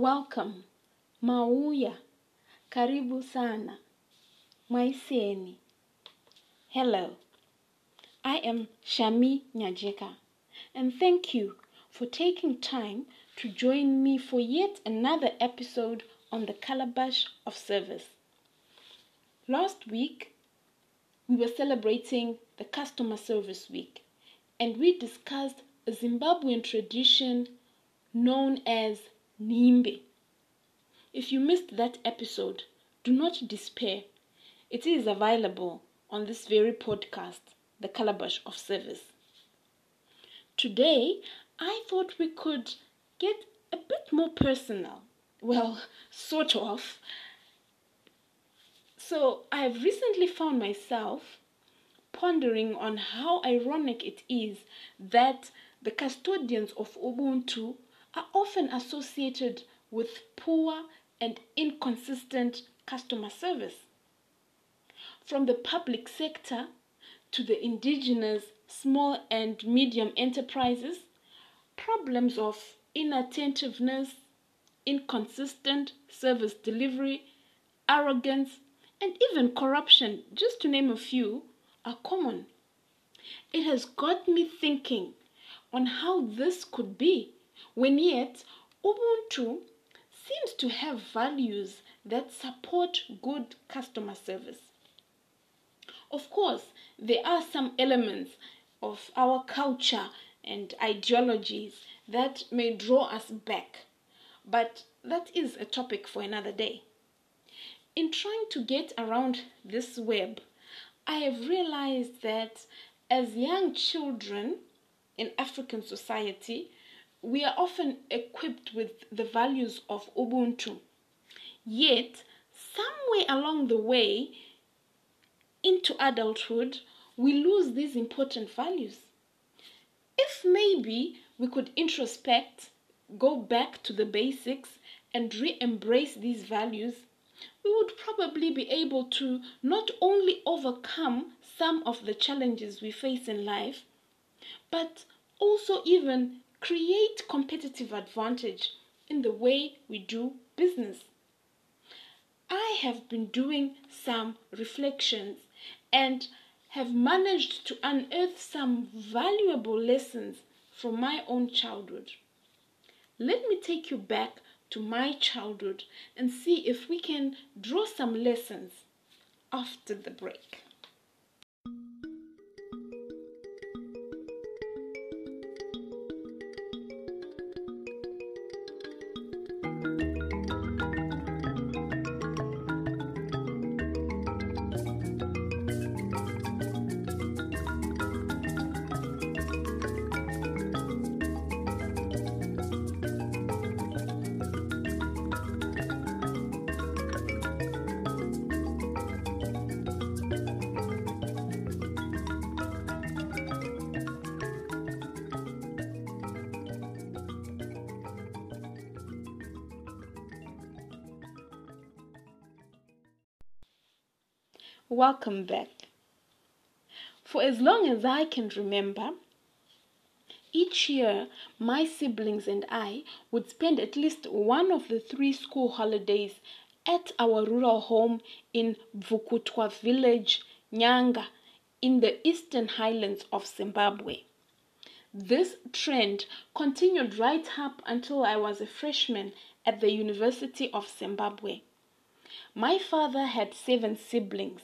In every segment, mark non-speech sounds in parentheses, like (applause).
Welcome. Mauya. Karibu sana. Maiseni. Hello. I am Shami Nyajeka, and thank you for taking time to join me for yet another episode on the Calabash of Service. Last week, we were celebrating the Customer Service Week, and we discussed a Zimbabwean tradition known as Nhimbe. If you missed that episode, do not despair. It is available on this very podcast, The Calabash of Service. Today, I thought we could get a bit more personal. Well, sort of. So, I have recently found myself pondering on how ironic it is that the custodians of Ubuntu are often associated with poor and inconsistent customer service. From the public sector to the indigenous small and medium enterprises, problems of inattentiveness, inconsistent service delivery, arrogance, and even corruption, just to name a few, are common. It has got me thinking on how this could be when yet Ubuntu seems to have values that support good customer service. Of course, there are some elements of our culture and ideologies that may draw us back, but that is a topic for another day. In trying to get around this web, I have realized that as young children in African society, we are often equipped with the values of Ubuntu. Yet, somewhere along the way into adulthood, we lose these important values. If maybe we could introspect, go back to the basics, and re embrace these values, we would probably be able to not only overcome some of the challenges we face in life, but also even create competitive advantage in the way we do business. I have been doing some reflections and have managed to unearth some valuable lessons from my own childhood. Let me take you back to my childhood and see if we can draw some lessons after the break. Welcome back. For as long as I can remember, each year my siblings and I would spend at least one of the three school holidays at our rural home in Vukutwa village, Nyanga, in the eastern highlands of Zimbabwe. This trend continued right up until I was a freshman at the University of Zimbabwe. My father had seven siblings,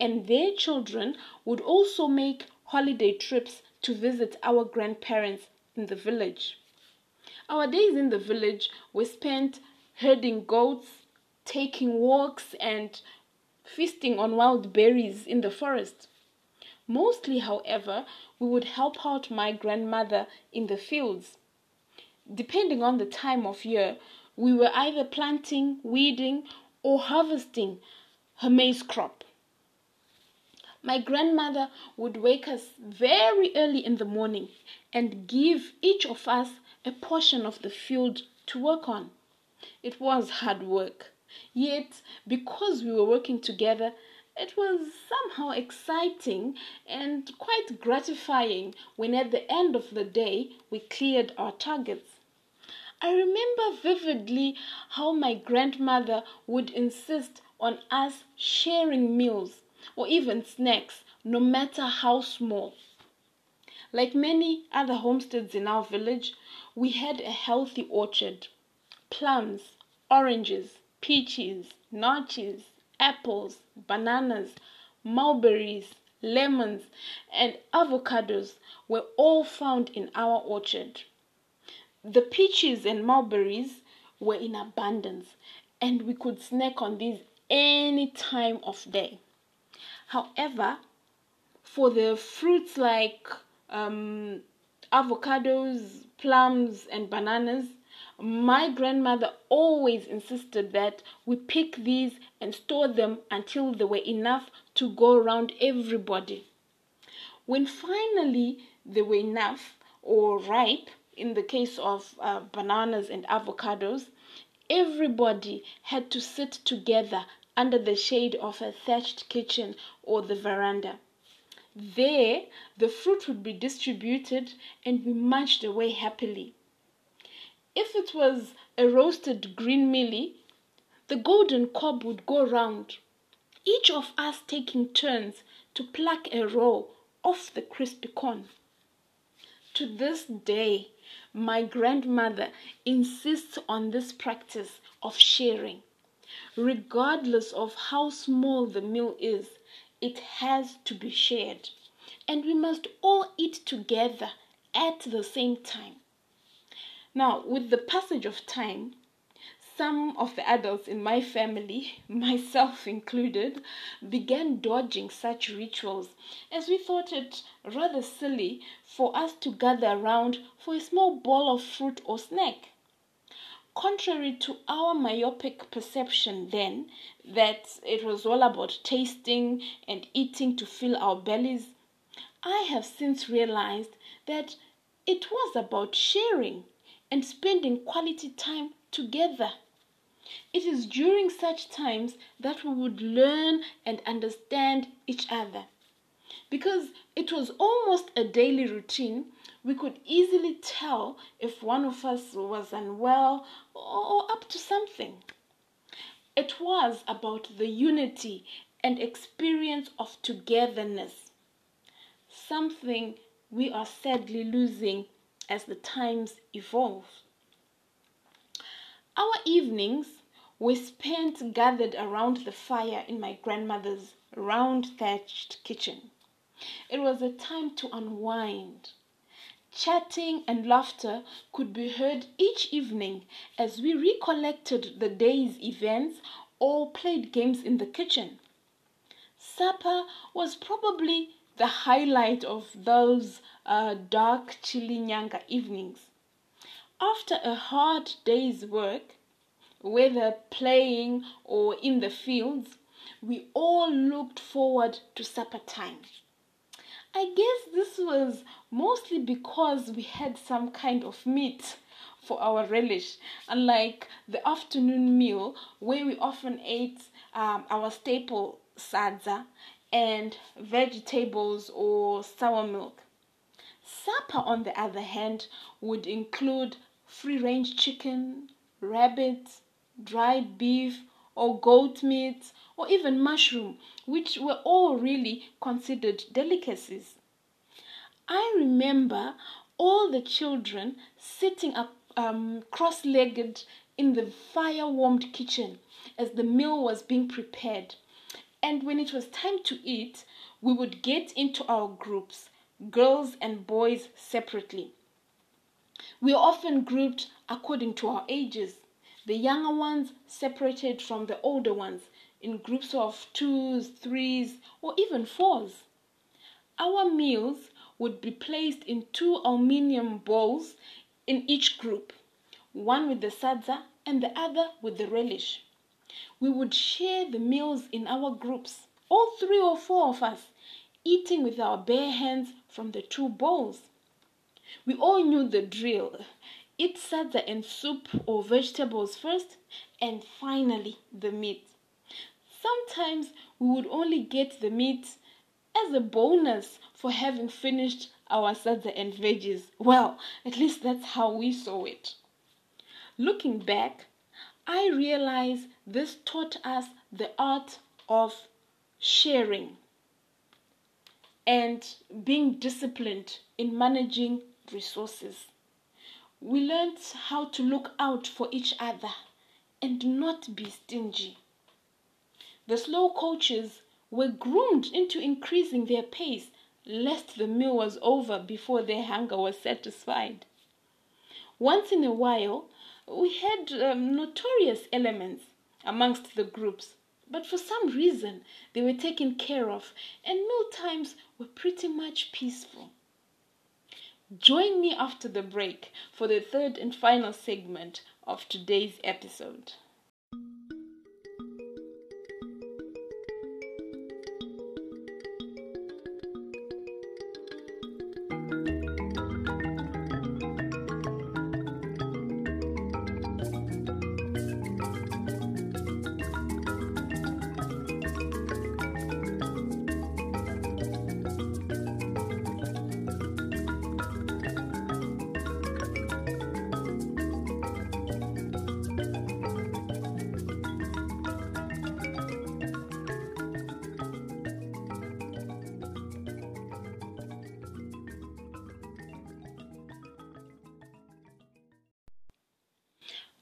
and their children would also make holiday trips to visit our grandparents in the village. Our days in the village were spent herding goats, taking walks, and feasting on wild berries in the forest. Mostly, however, we would help out my grandmother in the fields. Depending on the time of year, we were either planting, weeding, or harvesting her maize crop. My grandmother would wake us very early in the morning and give each of us a portion of the field to work on. It was hard work, yet, because we were working together, it was somehow exciting and quite gratifying when at the end of the day we cleared our targets. I remember vividly how my grandmother would insist on us sharing meals or even snacks, no matter how small. Like many other homesteads in our village, we had a healthy orchard. Plums, oranges, peaches, naartjies, apples, bananas, mulberries, lemons, and avocados were all found in our orchard. The peaches and mulberries were in abundance, and we could snack on these any time of day. However, for the fruits like um, avocados, plums, and bananas, my grandmother always insisted that we pick these and store them until they were enough to go around everybody. When finally they were enough or ripe, in the case of uh, bananas and avocados, everybody had to sit together under the shade of a thatched kitchen or the veranda. There, the fruit would be distributed and we munched away happily. If it was a roasted green mealie, the golden cob would go round, each of us taking turns to pluck a row off the crispy corn. To this day, my grandmother insists on this practice of sharing. Regardless of how small the meal is, it has to be shared. And we must all eat together at the same time. Now, with the passage of time, some of the adults in my family, (laughs) myself included, began dodging such rituals as we thought it rather silly for us to gather around for a small bowl of fruit or snack. Contrary to our myopic perception then that it was all about tasting and eating to fill our bellies, I have since realized that it was about sharing and spending quality time together. It is during such times that we would learn and understand each other. Because it was almost a daily routine, we could easily tell if one of us was unwell or up to something. It was about the unity and experience of togetherness, something we are sadly losing as the times evolve. Our evenings were spent gathered around the fire in my grandmother's round thatched kitchen. It was a time to unwind. Chatting and laughter could be heard each evening as we recollected the day's events or played games in the kitchen. Supper was probably the highlight of those uh, dark, chilly Nyanga evenings. After a hard day's work, whether playing or in the fields, we all looked forward to supper time. I guess this was mostly because we had some kind of meat for our relish, unlike the afternoon meal where we often ate um, our staple sadza and vegetables or sour milk. Supper, on the other hand, would include free range chicken, rabbit, dried beef, or goat meat, or even mushroom, which were all really considered delicacies. I remember all the children sitting up um, cross legged in the fire warmed kitchen as the meal was being prepared. And when it was time to eat, we would get into our groups, girls and boys separately. We often grouped according to our ages the younger ones separated from the older ones in groups of twos, threes, or even fours. Our meals would be placed in two aluminium bowls in each group, one with the sadza and the other with the relish. We would share the meals in our groups, all three or four of us, eating with our bare hands from the two bowls. We all knew the drill Eat sadza and soup or vegetables first, and finally the meat. Sometimes we would only get the meat as a bonus for having finished our sadza and veggies. Well, at least that's how we saw it. Looking back, I realize this taught us the art of sharing and being disciplined in managing resources. We learned how to look out for each other and not be stingy. The slow coaches were groomed into increasing their pace lest the meal was over before their hunger was satisfied. Once in a while, we had um, notorious elements amongst the groups, but for some reason they were taken care of and meal times were pretty much peaceful. Join me after the break for the third and final segment of today's episode.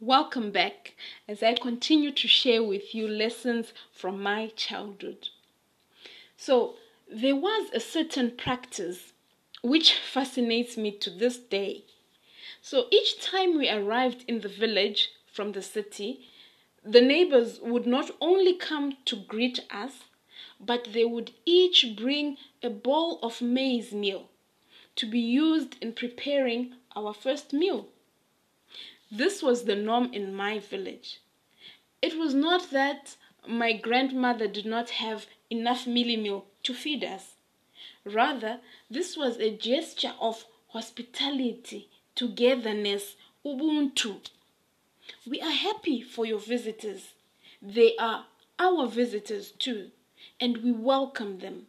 Welcome back as I continue to share with you lessons from my childhood. So, there was a certain practice which fascinates me to this day. So, each time we arrived in the village from the city, the neighbors would not only come to greet us, but they would each bring a bowl of maize meal to be used in preparing our first meal. This was the norm in my village. It was not that my grandmother did not have enough mealie meal to feed us. Rather, this was a gesture of hospitality, togetherness, ubuntu. We are happy for your visitors. They are our visitors too, and we welcome them.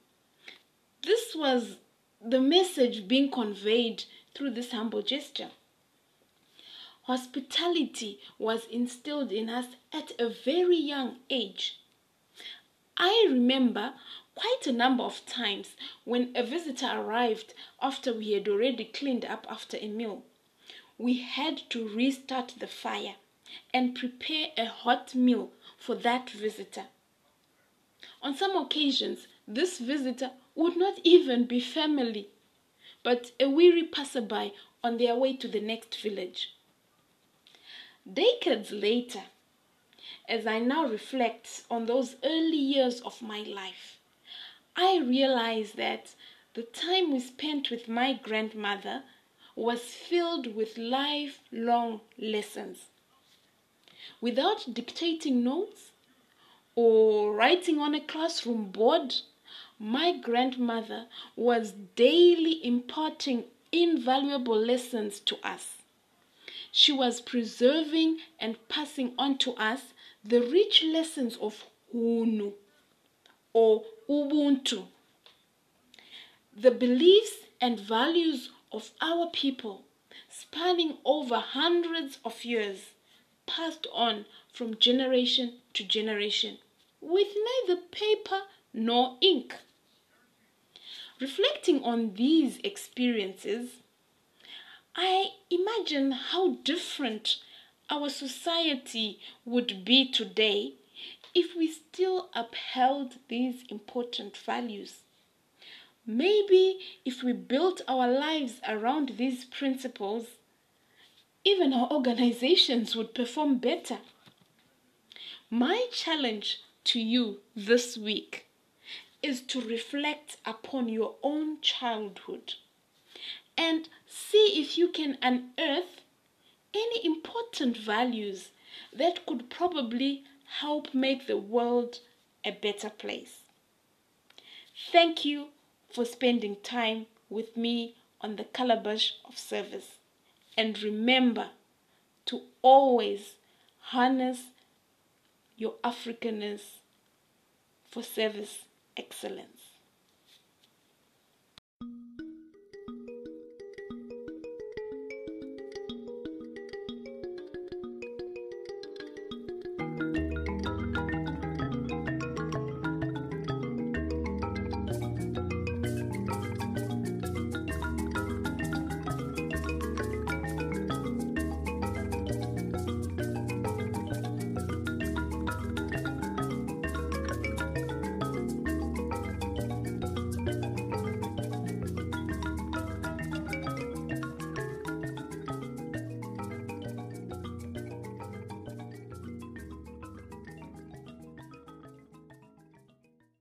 This was the message being conveyed through this humble gesture. Hospitality was instilled in us at a very young age. I remember quite a number of times when a visitor arrived after we had already cleaned up after a meal. We had to restart the fire and prepare a hot meal for that visitor. On some occasions, this visitor would not even be family, but a weary passerby on their way to the next village. Decades later, as I now reflect on those early years of my life, I realize that the time we spent with my grandmother was filled with lifelong lessons. Without dictating notes or writing on a classroom board, my grandmother was daily imparting invaluable lessons to us. She was preserving and passing on to us the rich lessons of Hunhu or Ubuntu, the beliefs and values of our people spanning over hundreds of years, passed on from generation to generation with neither paper nor ink. Reflecting on these experiences, I imagine how different our society would be today if we still upheld these important values. Maybe if we built our lives around these principles, even our organizations would perform better. My challenge to you this week is to reflect upon your own childhood and see if you can unearth any important values that could probably help make the world a better place. Thank you for spending time with me on the calabash of service. And remember to always harness your Africanness for service excellence.